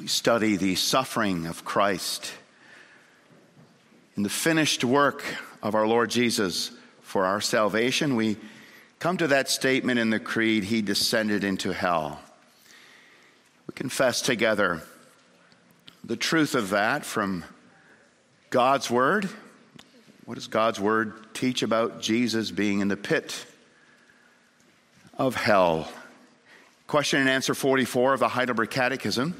we study the suffering of Christ in the finished work of our Lord Jesus for our salvation, we come to that statement in the Creed He descended into hell. We confess together the truth of that from God's Word. What does God's Word teach about Jesus being in the pit of hell? Question and answer 44 of the Heidelberg Catechism,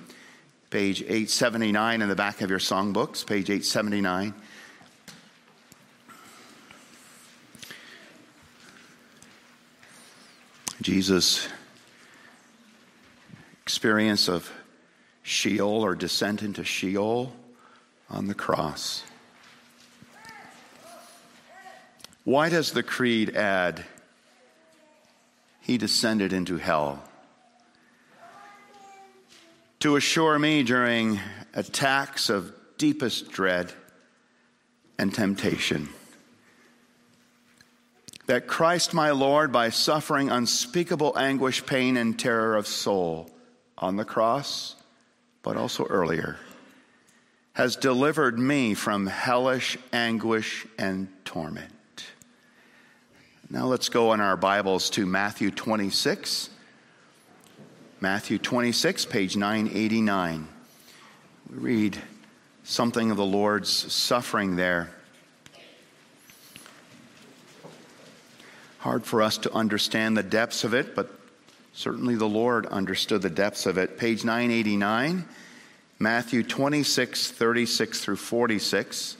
page 879 in the back of your songbooks, page 879. Jesus' experience of Sheol or descent into Sheol on the cross. Why does the Creed add, He descended into hell? To assure me during attacks of deepest dread and temptation that Christ my Lord, by suffering unspeakable anguish, pain, and terror of soul on the cross, but also earlier, has delivered me from hellish anguish and torment. Now let's go in our Bibles to Matthew 26. Matthew 26, page 989. We read something of the Lord's suffering there. Hard for us to understand the depths of it, but certainly the Lord understood the depths of it. Page 989, Matthew 26, 36 through 46.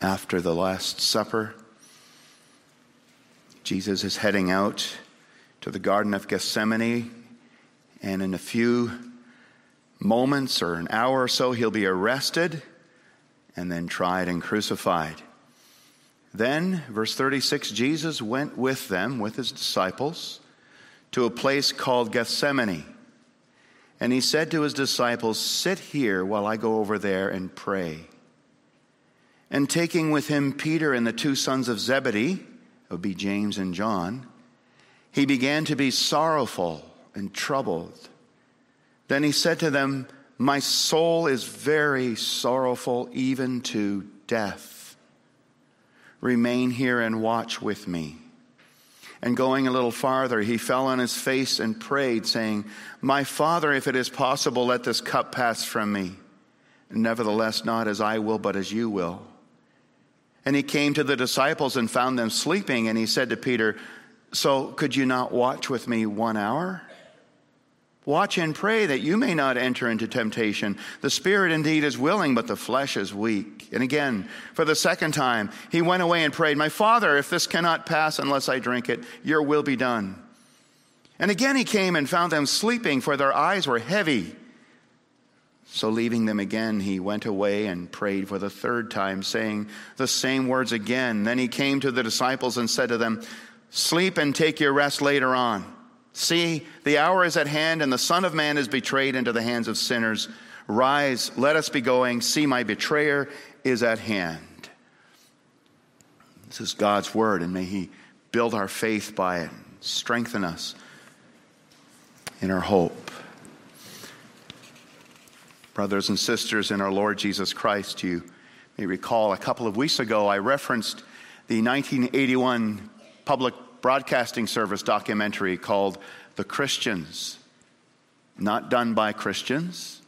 After the Last Supper, Jesus is heading out to the Garden of Gethsemane, and in a few moments or an hour or so, he'll be arrested and then tried and crucified. Then, verse 36 Jesus went with them, with his disciples, to a place called Gethsemane. And he said to his disciples, Sit here while I go over there and pray. And taking with him Peter and the two sons of Zebedee, it would be James and John, he began to be sorrowful and troubled. Then he said to them, my soul is very sorrowful, even to death. Remain here and watch with me. And going a little farther, he fell on his face and prayed, saying, My Father, if it is possible, let this cup pass from me. Nevertheless, not as I will, but as you will. And he came to the disciples and found them sleeping, and he said to Peter, So could you not watch with me one hour? Watch and pray that you may not enter into temptation. The spirit indeed is willing, but the flesh is weak. And again, for the second time, he went away and prayed, My Father, if this cannot pass unless I drink it, your will be done. And again he came and found them sleeping, for their eyes were heavy. So leaving them again, he went away and prayed for the third time, saying the same words again. Then he came to the disciples and said to them, Sleep and take your rest later on. See, the hour is at hand, and the Son of Man is betrayed into the hands of sinners. Rise, let us be going. See, my betrayer is at hand. This is God's word, and may He build our faith by it, strengthen us in our hope. Brothers and sisters in our Lord Jesus Christ, you may recall a couple of weeks ago I referenced the 1981 public broadcasting service documentary called The Christians, not done by Christians.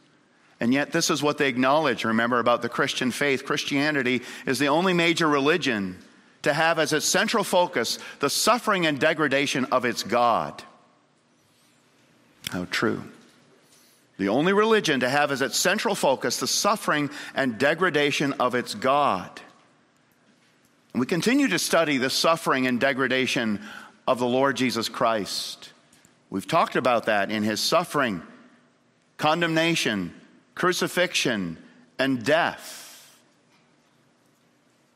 And yet, this is what they acknowledge. Remember about the Christian faith. Christianity is the only major religion to have as its central focus the suffering and degradation of its God. How true. The only religion to have as its central focus the suffering and degradation of its God. And we continue to study the suffering and degradation of the Lord Jesus Christ. We've talked about that in his suffering, condemnation, crucifixion, and death.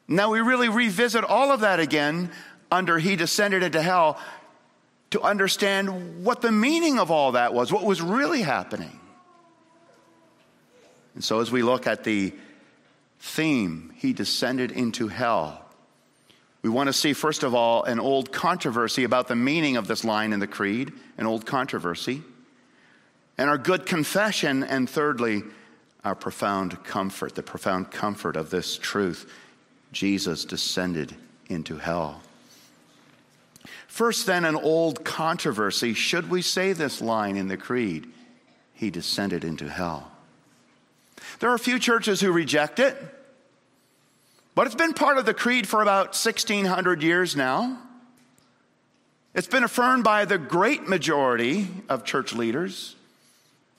Now we really revisit all of that again under He descended into hell to understand what the meaning of all that was, what was really happening. And so as we look at the theme, He descended into hell We want to see, first of all, an old controversy about the meaning of this line in the Creed, an old controversy, and our good confession, and thirdly, our profound comfort, the profound comfort of this truth. Jesus descended into hell. First, then, an old controversy. Should we say this line in the Creed? He descended into hell. There are a few churches who reject it. But it's been part of the creed for about 1600 years now. It's been affirmed by the great majority of church leaders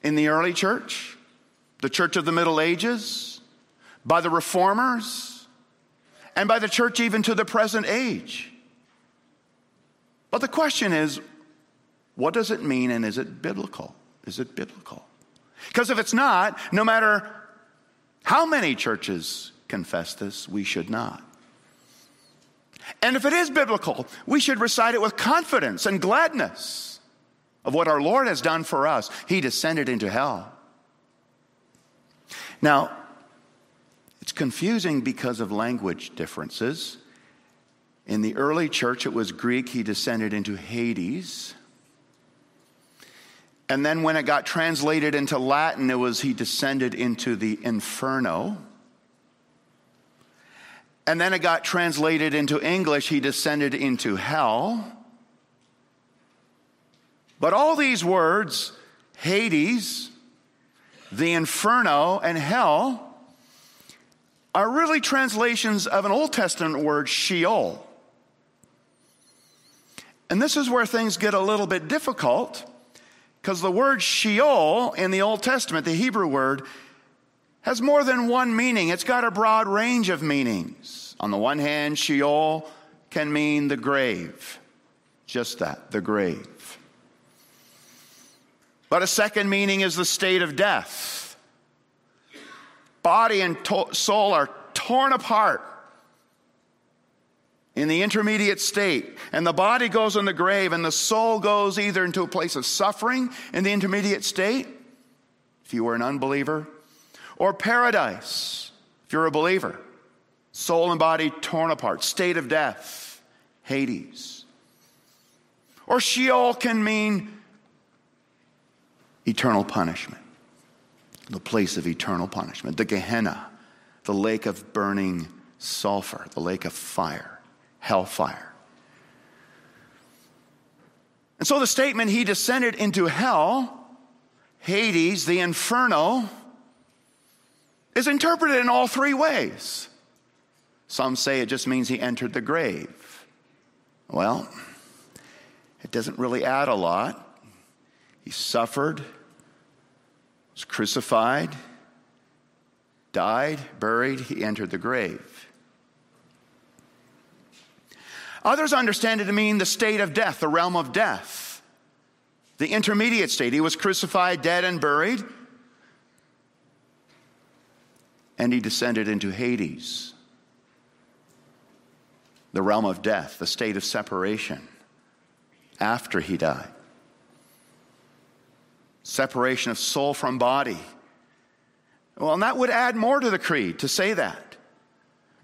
in the early church, the church of the Middle Ages, by the reformers, and by the church even to the present age. But the question is what does it mean and is it biblical? Is it biblical? Because if it's not, no matter how many churches confess this, we should not. And if it is biblical, we should recite it with confidence and gladness of what our Lord has done for us. He descended into hell. Now, it's confusing because of language differences. In the early church, it was Greek, he descended into Hades. And then when it got translated into Latin, it was he descended into the inferno. And then it got translated into English, he descended into hell. But all these words, Hades, the inferno, and hell, are really translations of an Old Testament word, Sheol. And this is where things get a little bit difficult because the word Sheol in the Old Testament, the Hebrew word, has more than one meaning. It's got a broad range of meanings. On the one hand, Sheol can mean the grave. Just that, the grave. But a second meaning is the state of death. Body and to- soul are torn apart in the intermediate state, and the body goes in the grave, and the soul goes either into a place of suffering in the intermediate state, if you were an unbeliever, or paradise, if you're a believer. Soul and body torn apart, state of death, Hades. Or Sheol can mean eternal punishment, the place of eternal punishment, the Gehenna, the lake of burning sulfur, the lake of fire, hellfire. And so the statement, he descended into hell, Hades, the inferno, is interpreted in all three ways. Some say it just means he entered the grave. Well, it doesn't really add a lot. He suffered, was crucified, died, buried, he entered the grave. Others understand it to mean the state of death, the realm of death, the intermediate state. He was crucified, dead, and buried and he descended into Hades, the realm of death, the state of separation after he died. Separation of soul from body. Well, and that would add more to the creed to say that.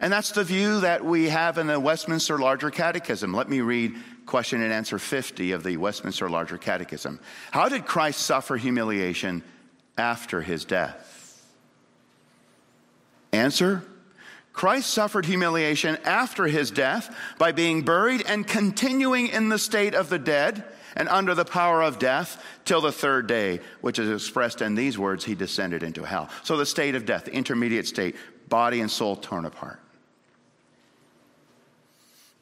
And that's the view that we have in the Westminster Larger Catechism. Let me read question and answer 50 of the Westminster Larger Catechism. How did Christ suffer humiliation after his death? Answer Christ suffered humiliation after his death by being buried and continuing in the state of the dead and under the power of death till the third day, which is expressed in these words, he descended into hell. So the state of death, the intermediate state, body and soul torn apart.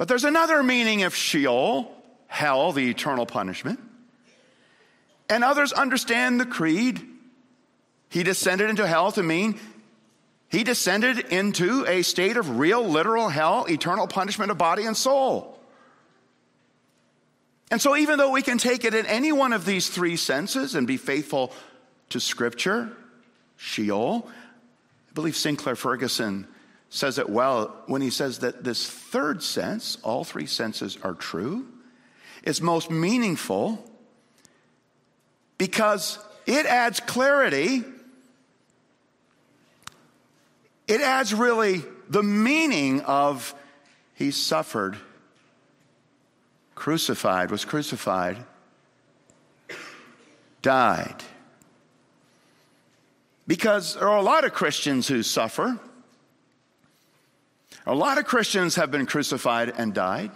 But there's another meaning of Sheol, hell, the eternal punishment. And others understand the creed. He descended into hell to mean he descended into a state of real, literal hell, eternal punishment of body and soul. And so, even though we can take it in any one of these three senses and be faithful to Scripture, Sheol, I believe Sinclair Ferguson says it well when he says that this third sense, all three senses are true, is most meaningful because it adds clarity it adds really the meaning of he suffered, crucified, was crucified, died. Because there are a lot of Christians who suffer. A lot of Christians have been crucified and died.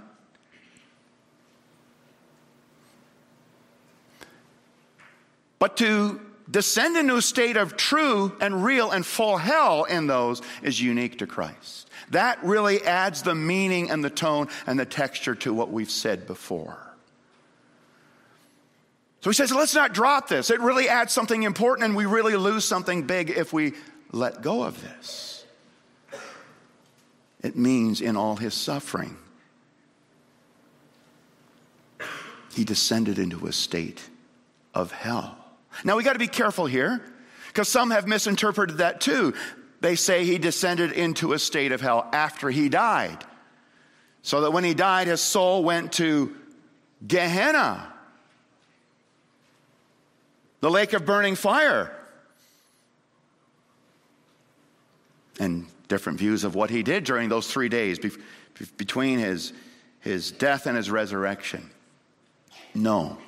But to descend into a state of true and real and full hell in those is unique to Christ. That really adds the meaning and the tone and the texture to what we've said before. So he says, let's not drop this. It really adds something important, and we really lose something big if we let go of this. It means in all his suffering, he descended into a state of hell. Now we got to be careful here because some have misinterpreted that too. They say he descended into a state of hell after he died. So that when he died, his soul went to Gehenna, the lake of burning fire. And different views of what he did during those three days between his, his death and his resurrection. No.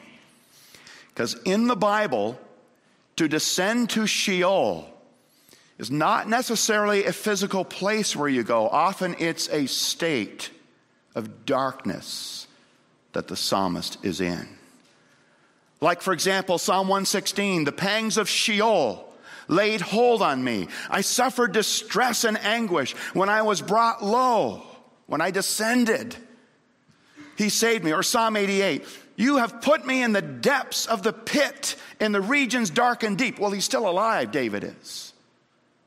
Because in the Bible, to descend to Sheol is not necessarily a physical place where you go. Often it's a state of darkness that the psalmist is in. Like, for example, Psalm 116, the pangs of Sheol laid hold on me. I suffered distress and anguish when I was brought low, when I descended. He saved me. Or Psalm 88, you have put me in the depths of the pit, in the regions dark and deep. Well, he's still alive, David is,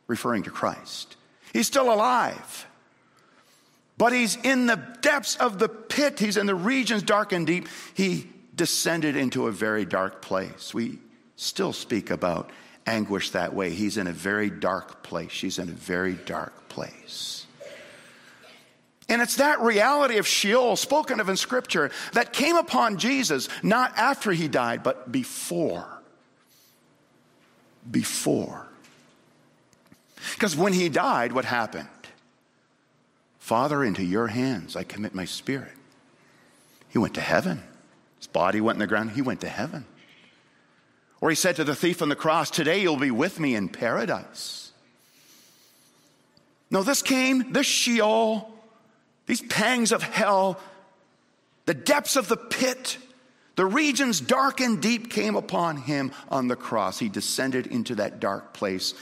referring to Christ. He's still alive. But he's in the depths of the pit, he's in the regions dark and deep. He descended into a very dark place. We still speak about anguish that way. He's in a very dark place. She's in a very dark place. And it's that reality of Sheol, spoken of in Scripture, that came upon Jesus not after he died, but before. Before. Because when he died, what happened? Father, into your hands I commit my spirit. He went to heaven. His body went in the ground. He went to heaven. Or he said to the thief on the cross, Today you'll be with me in paradise. No, this came, this Sheol these pangs of hell, the depths of the pit, the regions dark and deep came upon him on the cross. He descended into that dark place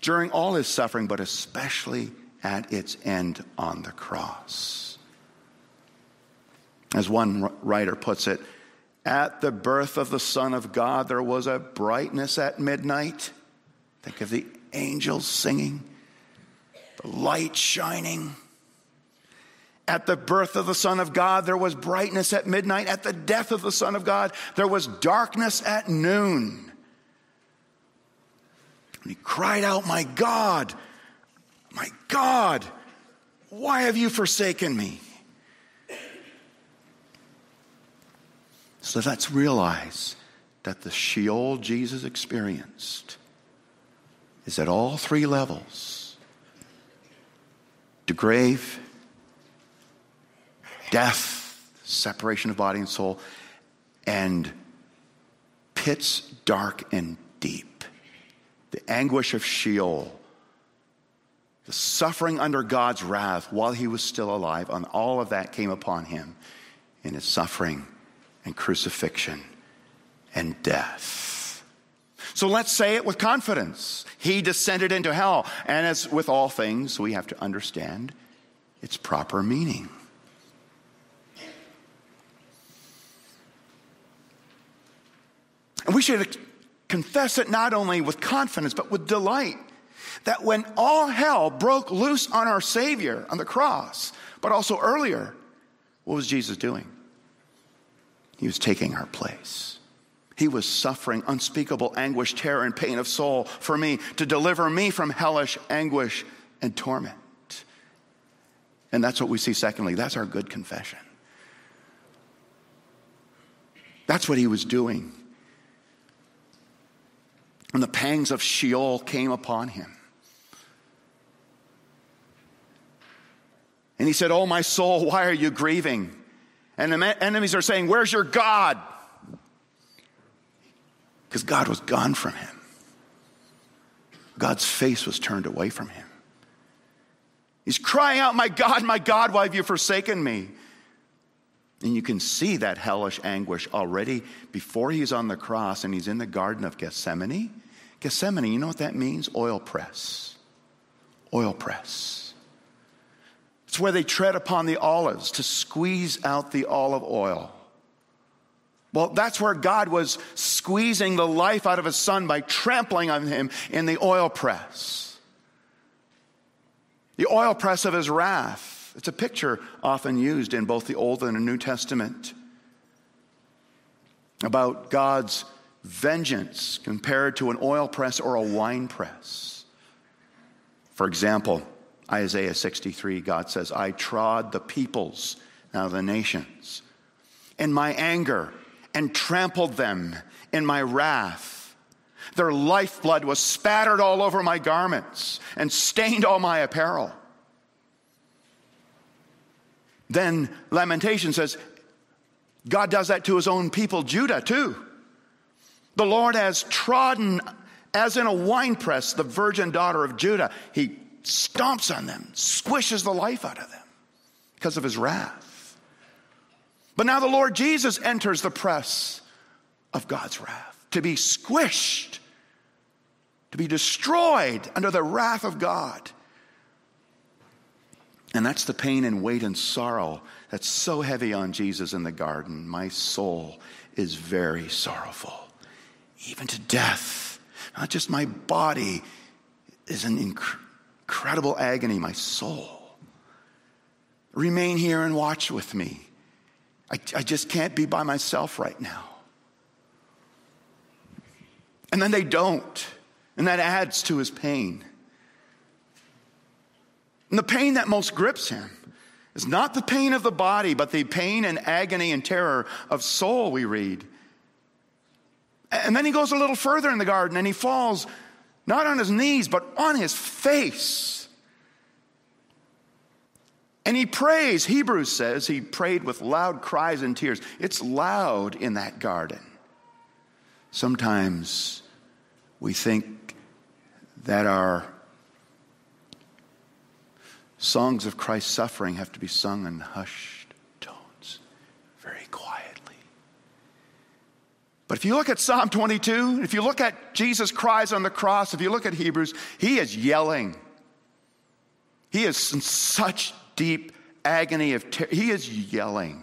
during all his suffering, but especially at its end on the cross. As one writer puts it, at the birth of the Son of God, there was a brightness at midnight. Think of the angels singing, the light shining. At the birth of the Son of God, there was brightness at midnight. At the death of the Son of God, there was darkness at noon. And he cried out, My God, my God, why have you forsaken me? So let's realize that the Sheol Jesus experienced is at all three levels. The grave, death, separation of body and soul, and pits dark and deep, the anguish of Sheol, the suffering under God's wrath while he was still alive, and all of that came upon him in his suffering and crucifixion and death. So let's say it with confidence. He descended into hell. And as with all things, we have to understand its proper meaning. And we should confess it not only with confidence, but with delight. That when all hell broke loose on our Savior on the cross, but also earlier, what was Jesus doing? He was taking our place. He was suffering unspeakable anguish, terror, and pain of soul for me to deliver me from hellish anguish and torment. And that's what we see, secondly. That's our good confession. That's what he was doing when the pangs of Sheol came upon him. And he said, Oh, my soul, why are you grieving? And the enemies are saying, Where's your God? Because God was gone from him. God's face was turned away from him. He's crying out, My God, my God, why have you forsaken me? And you can see that hellish anguish already before he's on the cross and he's in the Garden of Gethsemane. Gethsemane, you know what that means? Oil press. Oil press. It's where they tread upon the olives to squeeze out the olive oil. Well, that's where God was squeezing the life out of his son by trampling on him in the oil press. The oil press of his wrath. It's a picture often used in both the Old and the New Testament about God's vengeance compared to an oil press or a wine press. For example, Isaiah 63, God says, I trod the peoples, now the nations, in my anger and trampled them in my wrath. Their lifeblood was spattered all over my garments and stained all my apparel. Then Lamentation says, God does that to his own people, Judah, too. The Lord has trodden, as in a winepress, the virgin daughter of Judah. He stomps on them, squishes the life out of them because of his wrath. But now the Lord Jesus enters the press of God's wrath to be squished, to be destroyed under the wrath of God. And that's the pain and weight and sorrow that's so heavy on Jesus in the garden. My soul is very sorrowful, even to death. Not just my body is an inc- incredible agony, my soul. Remain here and watch with me. I, I just can't be by myself right now. And then they don't. And that adds to his pain. And the pain that most grips him is not the pain of the body, but the pain and agony and terror of soul, we read. And then he goes a little further in the garden and he falls not on his knees, but on his face. And he prays. Hebrews says he prayed with loud cries and tears. It's loud in that garden. Sometimes we think that our Songs of Christ's suffering have to be sung in hushed But if you look at Psalm 22, if you look at Jesus' cries on the cross, if you look at Hebrews, he is yelling. He is in such deep agony of terror. He is yelling.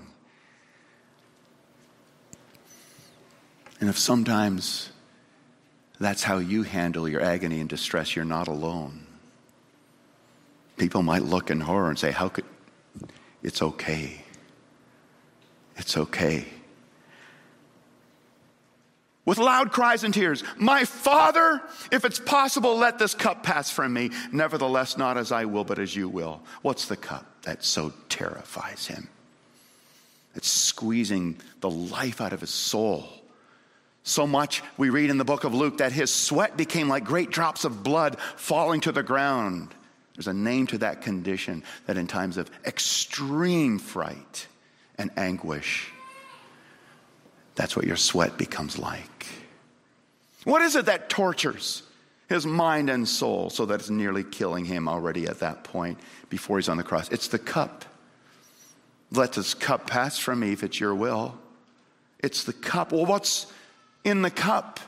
And if sometimes that's how you handle your agony and distress, you're not alone people might look in horror and say, How could it's okay? It's okay. With loud cries and tears, My Father, if it's possible, let this cup pass from me. Nevertheless, not as I will, but as you will. What's the cup that so terrifies him? It's squeezing the life out of his soul. So much we read in the book of Luke that his sweat became like great drops of blood falling to the ground. There's a name to that condition that in times of extreme fright and anguish, that's what your sweat becomes like. What is it that tortures his mind and soul so that it's nearly killing him already at that point before he's on the cross? It's the cup. Let this cup pass from me if it's your will. It's the cup. Well, what's in the cup?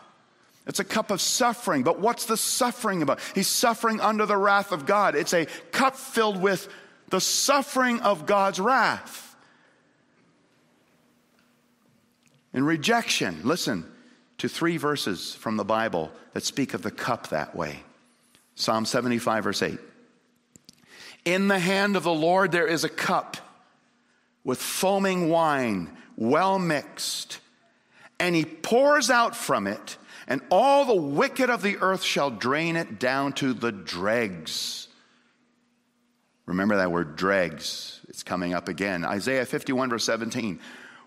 It's a cup of suffering, but what's the suffering about? He's suffering under the wrath of God. It's a cup filled with the suffering of God's wrath. In rejection, listen to three verses from the Bible that speak of the cup that way. Psalm 75, verse 8. In the hand of the Lord there is a cup with foaming wine, well mixed, and he pours out from it and all the wicked of the earth shall drain it down to the dregs. Remember that word dregs. It's coming up again. Isaiah 51, verse 17.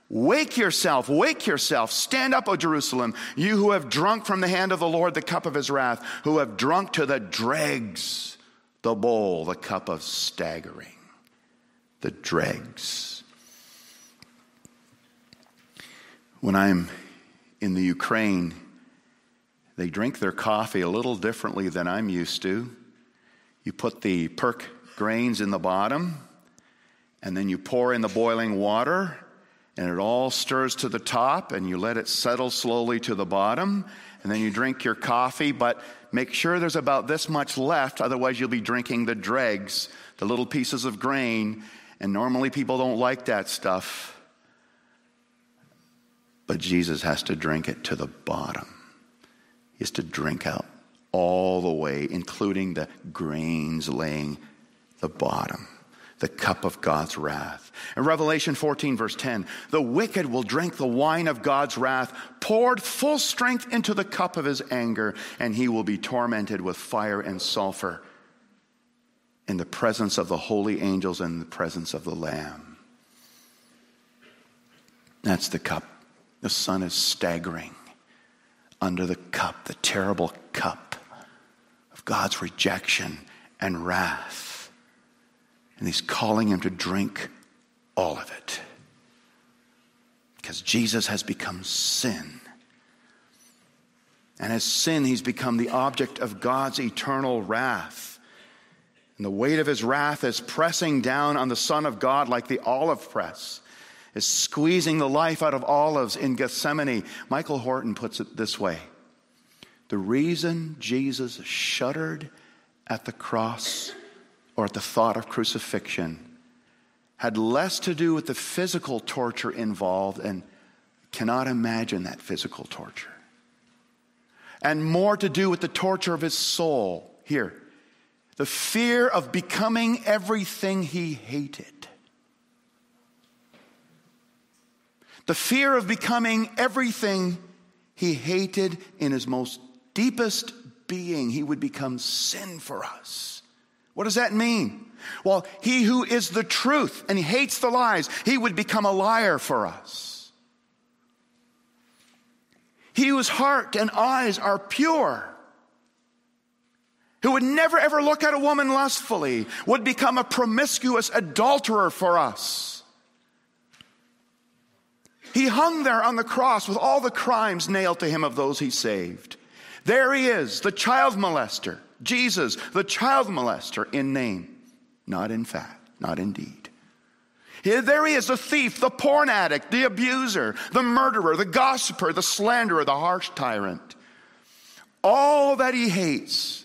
Wake yourself, wake yourself. Stand up, O Jerusalem, you who have drunk from the hand of the Lord the cup of his wrath, who have drunk to the dregs the bowl, the cup of staggering. the dregs. When I'm in the Ukraine, they drink their coffee a little differently than I'm used to. You put the perk grains in the bottom, and then you pour in the boiling water, and it all stirs to the top, and you let it settle slowly to the bottom, and then you drink your coffee, but make sure there's about this much left, otherwise, you'll be drinking the dregs, the little pieces of grain, and normally people don't like that stuff. But Jesus has to drink it to the bottom. He has to drink out all the way, including the grains laying the bottom, the cup of God's wrath. In Revelation 14, verse 10, the wicked will drink the wine of God's wrath, poured full strength into the cup of his anger, and he will be tormented with fire and sulfur in the presence of the holy angels and in the presence of the Lamb. That's the cup. The Son is staggering under the cup, the terrible cup of God's rejection and wrath. And he's calling him to drink all of it. Because Jesus has become sin. And as sin, he's become the object of God's eternal wrath. And the weight of his wrath is pressing down on the Son of God like the olive press, is squeezing the life out of olives in Gethsemane. Michael Horton puts it this way The reason Jesus shuddered at the cross or at the thought of crucifixion had less to do with the physical torture involved and cannot imagine that physical torture, and more to do with the torture of his soul. Here, the fear of becoming everything he hated. The fear of becoming everything he hated in his most deepest being. He would become sin for us. What does that mean? Well, he who is the truth and hates the lies, he would become a liar for us. He whose heart and eyes are pure, who would never ever look at a woman lustfully, would become a promiscuous adulterer for us. He hung there on the cross with all the crimes nailed to him of those he saved. There he is, the child molester, Jesus, the child molester in name not in fact, not in deed. Here, there he is, the thief, the porn addict, the abuser, the murderer, the gossiper, the slanderer, the harsh tyrant. All that he hates,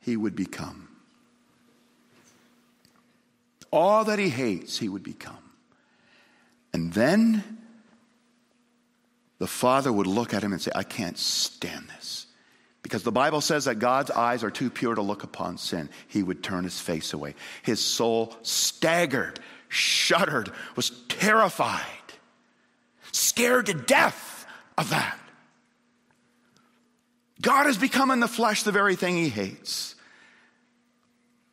he would become. All that he hates, he would become. And then the father would look at him and say, I can't stand this. Because the Bible says that God's eyes are too pure to look upon sin. He would turn his face away. His soul staggered, shuddered, was terrified, scared to death of that. God has become in the flesh the very thing he hates.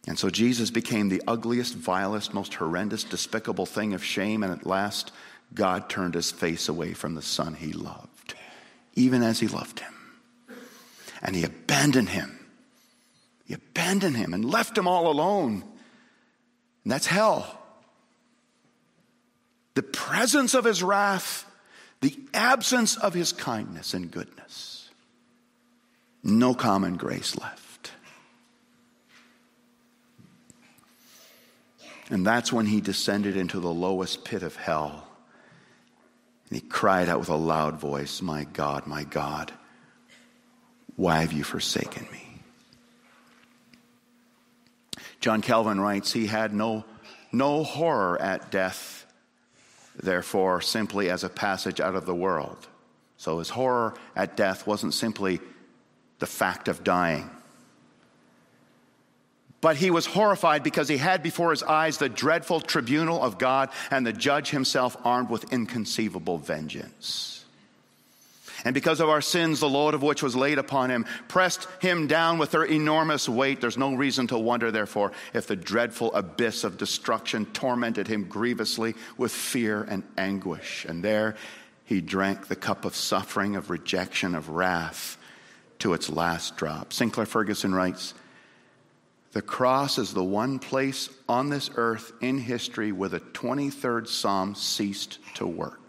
And so Jesus became the ugliest, vilest, most horrendous, despicable thing of shame. And at last, God turned his face away from the Son he loved, even as he loved him and he abandoned him. He abandoned him and left him all alone. And that's hell. The presence of his wrath, the absence of his kindness and goodness. No common grace left. And that's when he descended into the lowest pit of hell. And he cried out with a loud voice, My God, my God why have you forsaken me? John Calvin writes, He had no, no horror at death, therefore, simply as a passage out of the world. So his horror at death wasn't simply the fact of dying. But he was horrified because he had before his eyes the dreadful tribunal of God and the judge himself armed with inconceivable vengeance and because of our sins, the load of which was laid upon him pressed him down with their enormous weight. There's no reason to wonder, therefore, if the dreadful abyss of destruction tormented him grievously with fear and anguish. And there he drank the cup of suffering, of rejection, of wrath to its last drop. Sinclair Ferguson writes The cross is the one place on this earth in history where the 23rd Psalm ceased to work.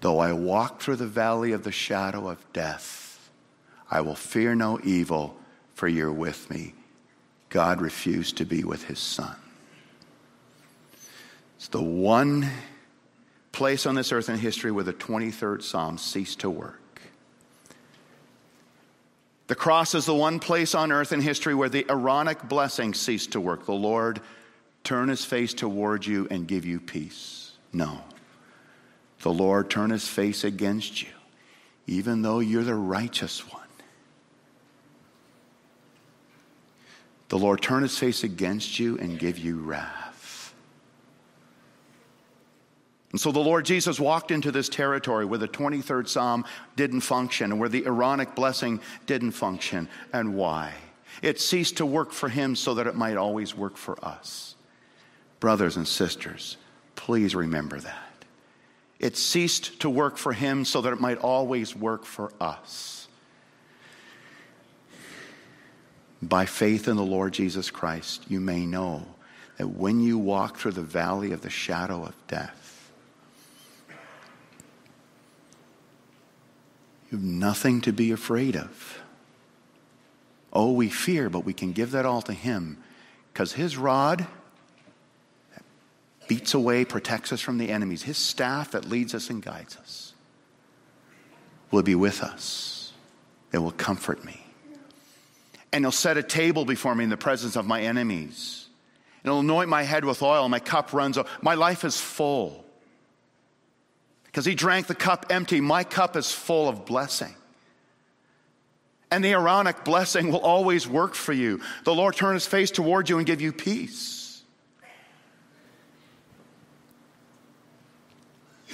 Though I walk through the valley of the shadow of death, I will fear no evil, for you're with me. God refused to be with his son. It's the one place on this earth in history where the 23rd Psalm ceased to work. The cross is the one place on earth in history where the Aaronic blessing ceased to work. The Lord turn his face toward you and give you peace. No. The Lord turn his face against you, even though you're the righteous one. The Lord turn his face against you and give you wrath. And so the Lord Jesus walked into this territory where the 23rd Psalm didn't function and where the Aaronic blessing didn't function. And why? It ceased to work for him so that it might always work for us. Brothers and sisters, please remember that. It ceased to work for him so that it might always work for us. By faith in the Lord Jesus Christ, you may know that when you walk through the valley of the shadow of death, You have nothing to be afraid of. Oh, we fear, but we can give that all to Him because His rod beats away, protects us from the enemies. His staff that leads us and guides us will be with us. It will comfort me. And He'll set a table before me in the presence of my enemies. And He'll anoint my head with oil. My cup runs over. My life is full because he drank the cup empty. My cup is full of blessing. And the Aaronic blessing will always work for you. The Lord turn his face toward you and give you peace.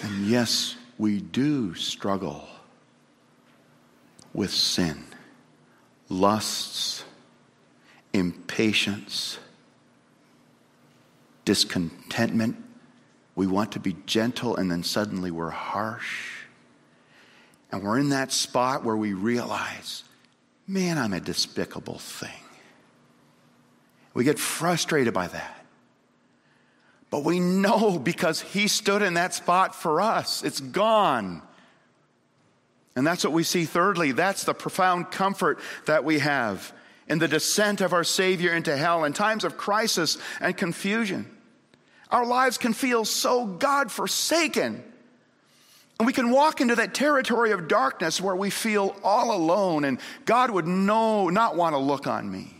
And yes, we do struggle with sin, lusts, impatience, discontentment, we want to be gentle, and then suddenly we're harsh. And we're in that spot where we realize, man, I'm a despicable thing. We get frustrated by that. But we know because He stood in that spot for us, it's gone. And that's what we see thirdly. That's the profound comfort that we have in the descent of our Savior into hell in times of crisis and confusion. Our lives can feel so God forsaken. And we can walk into that territory of darkness where we feel all alone and God would no, not want to look on me.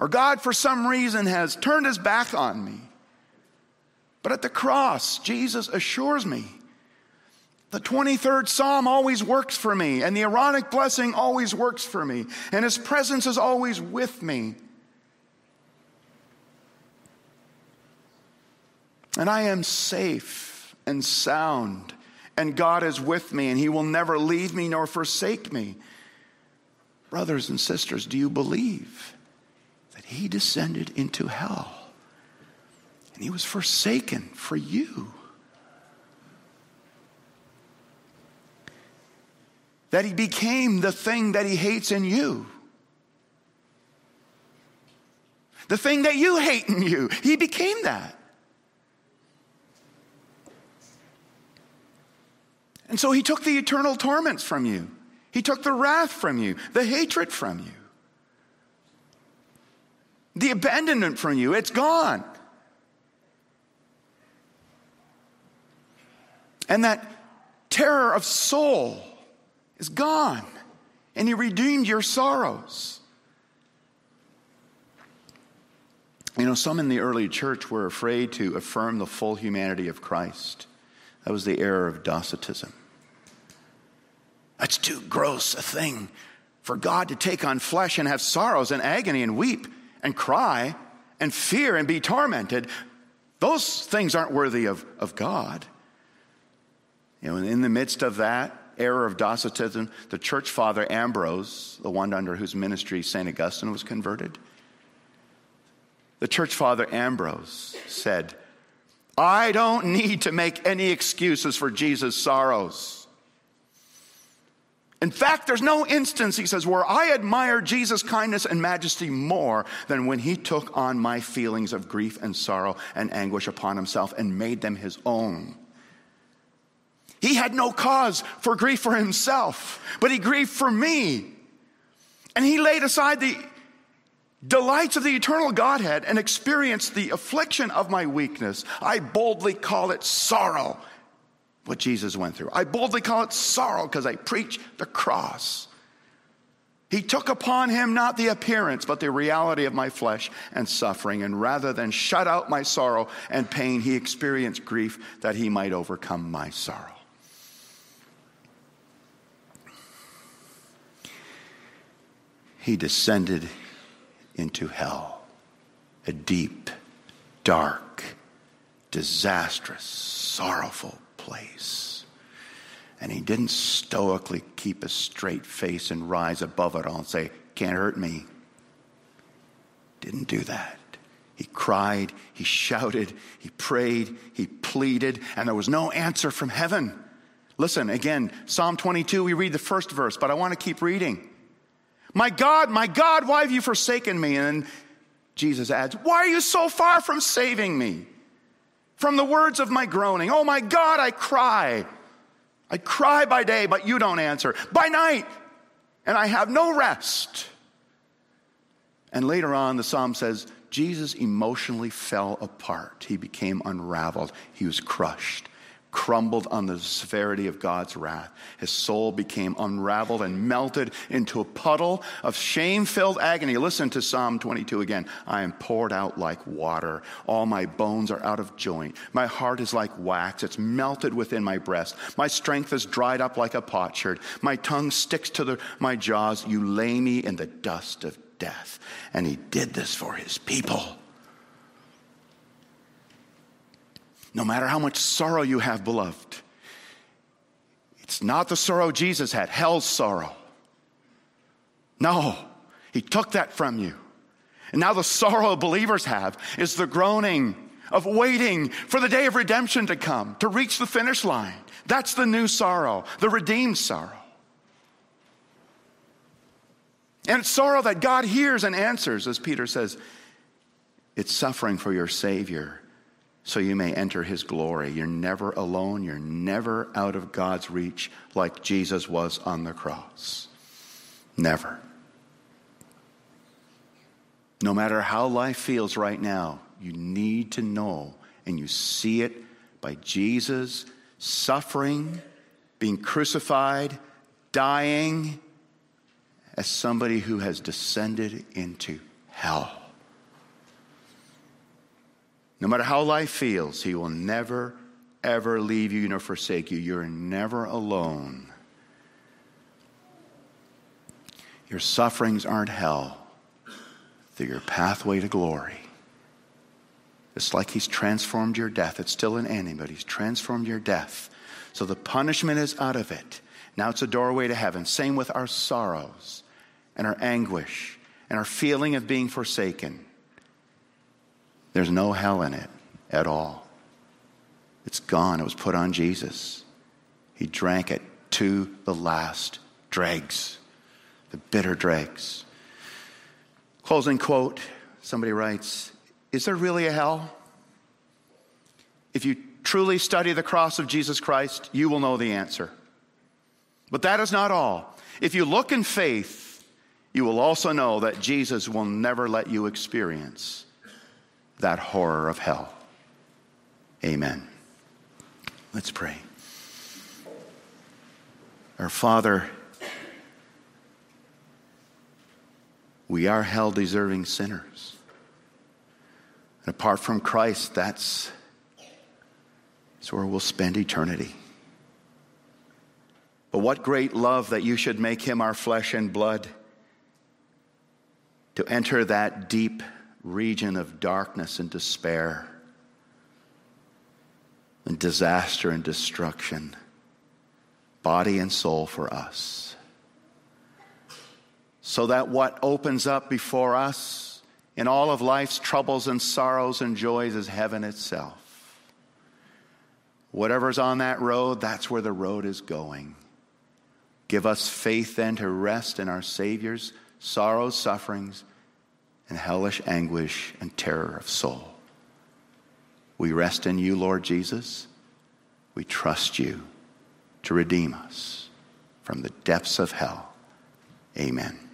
Or God, for some reason, has turned his back on me. But at the cross, Jesus assures me the 23rd Psalm always works for me, and the Aaronic blessing always works for me, and his presence is always with me. And I am safe and sound, and God is with me, and He will never leave me nor forsake me. Brothers and sisters, do you believe that He descended into hell and He was forsaken for you? That He became the thing that He hates in you. The thing that you hate in you, He became that. And so he took the eternal torments from you. He took the wrath from you, the hatred from you, the abandonment from you. It's gone. And that terror of soul is gone. And he redeemed your sorrows. You know, some in the early church were afraid to affirm the full humanity of Christ. That was the error of Docetism. That's too gross a thing for God to take on flesh and have sorrows and agony and weep and cry and fear and be tormented. Those things aren't worthy of, of God. You know, in the midst of that era of Docetism, the church father Ambrose, the one under whose ministry St. Augustine was converted, the church father Ambrose said, I don't need to make any excuses for Jesus' sorrows. In fact, there's no instance, he says, where I admire Jesus' kindness and majesty more than when he took on my feelings of grief and sorrow and anguish upon himself and made them his own. He had no cause for grief for himself, but he grieved for me. And he laid aside the delights of the eternal Godhead and experienced the affliction of my weakness. I boldly call it sorrow, what Jesus went through. I boldly call it sorrow because I preach the cross. He took upon him not the appearance, but the reality of my flesh and suffering. And rather than shut out my sorrow and pain, he experienced grief that he might overcome my sorrow. He descended into hell, a deep, dark, disastrous, sorrowful place. And he didn't stoically keep a straight face and rise above it all and say, Can't hurt me. Didn't do that. He cried, he shouted, he prayed, he pleaded, and there was no answer from heaven. Listen, again, Psalm 22, we read the first verse, but I want to keep reading. My God, my God, why have you forsaken me? And Jesus adds, Why are you so far from saving me? From the words of my groaning. Oh my God, I cry. I cry by day, but you don't answer. By night, and I have no rest. And later on, the psalm says, Jesus emotionally fell apart. He became unraveled. He was crushed crumbled on the severity of God's wrath. His soul became unraveled and melted into a puddle of shame filled agony. Listen to Psalm 22 again. I am poured out like water. All my bones are out of joint. My heart is like wax. It's melted within my breast. My strength is dried up like a potsherd. My tongue sticks to the, my jaws. You lay me in the dust of death. And he did this for his people. No matter how much sorrow you have, beloved. It's not the sorrow Jesus had, hell's sorrow. No, he took that from you. And now the sorrow believers have is the groaning of waiting for the day of redemption to come, to reach the finish line. That's the new sorrow, the redeemed sorrow. And it's sorrow that God hears and answers, as Peter says. It's suffering for your Savior so you may enter his glory. You're never alone. You're never out of God's reach like Jesus was on the cross. Never. No matter how life feels right now, you need to know, and you see it by Jesus suffering, being crucified, dying as somebody who has descended into hell. No matter how life feels, He will never, ever leave you nor forsake you. You're never alone. Your sufferings aren't hell, they're your pathway to glory. It's like He's transformed your death. It's still an ending, but He's transformed your death. So the punishment is out of it. Now it's a doorway to heaven. Same with our sorrows and our anguish and our feeling of being forsaken. There's no hell in it at all. It's gone. It was put on Jesus. He drank it to the last dregs, the bitter dregs. Closing quote somebody writes Is there really a hell? If you truly study the cross of Jesus Christ, you will know the answer. But that is not all. If you look in faith, you will also know that Jesus will never let you experience that horror of hell. Amen. Let's pray. Our Father, we are hell deserving sinners. And apart from Christ, that's, that's where we'll spend eternity. But what great love that you should make him our flesh and blood to enter that deep region of darkness and despair and disaster and destruction, body and soul for us. So that what opens up before us in all of life's troubles and sorrows and joys is heaven itself. Whatever's on that road, that's where the road is going. Give us faith then to rest in our Savior's sorrows, sufferings, and hellish anguish and terror of soul. We rest in you, Lord Jesus. We trust you to redeem us from the depths of hell. Amen.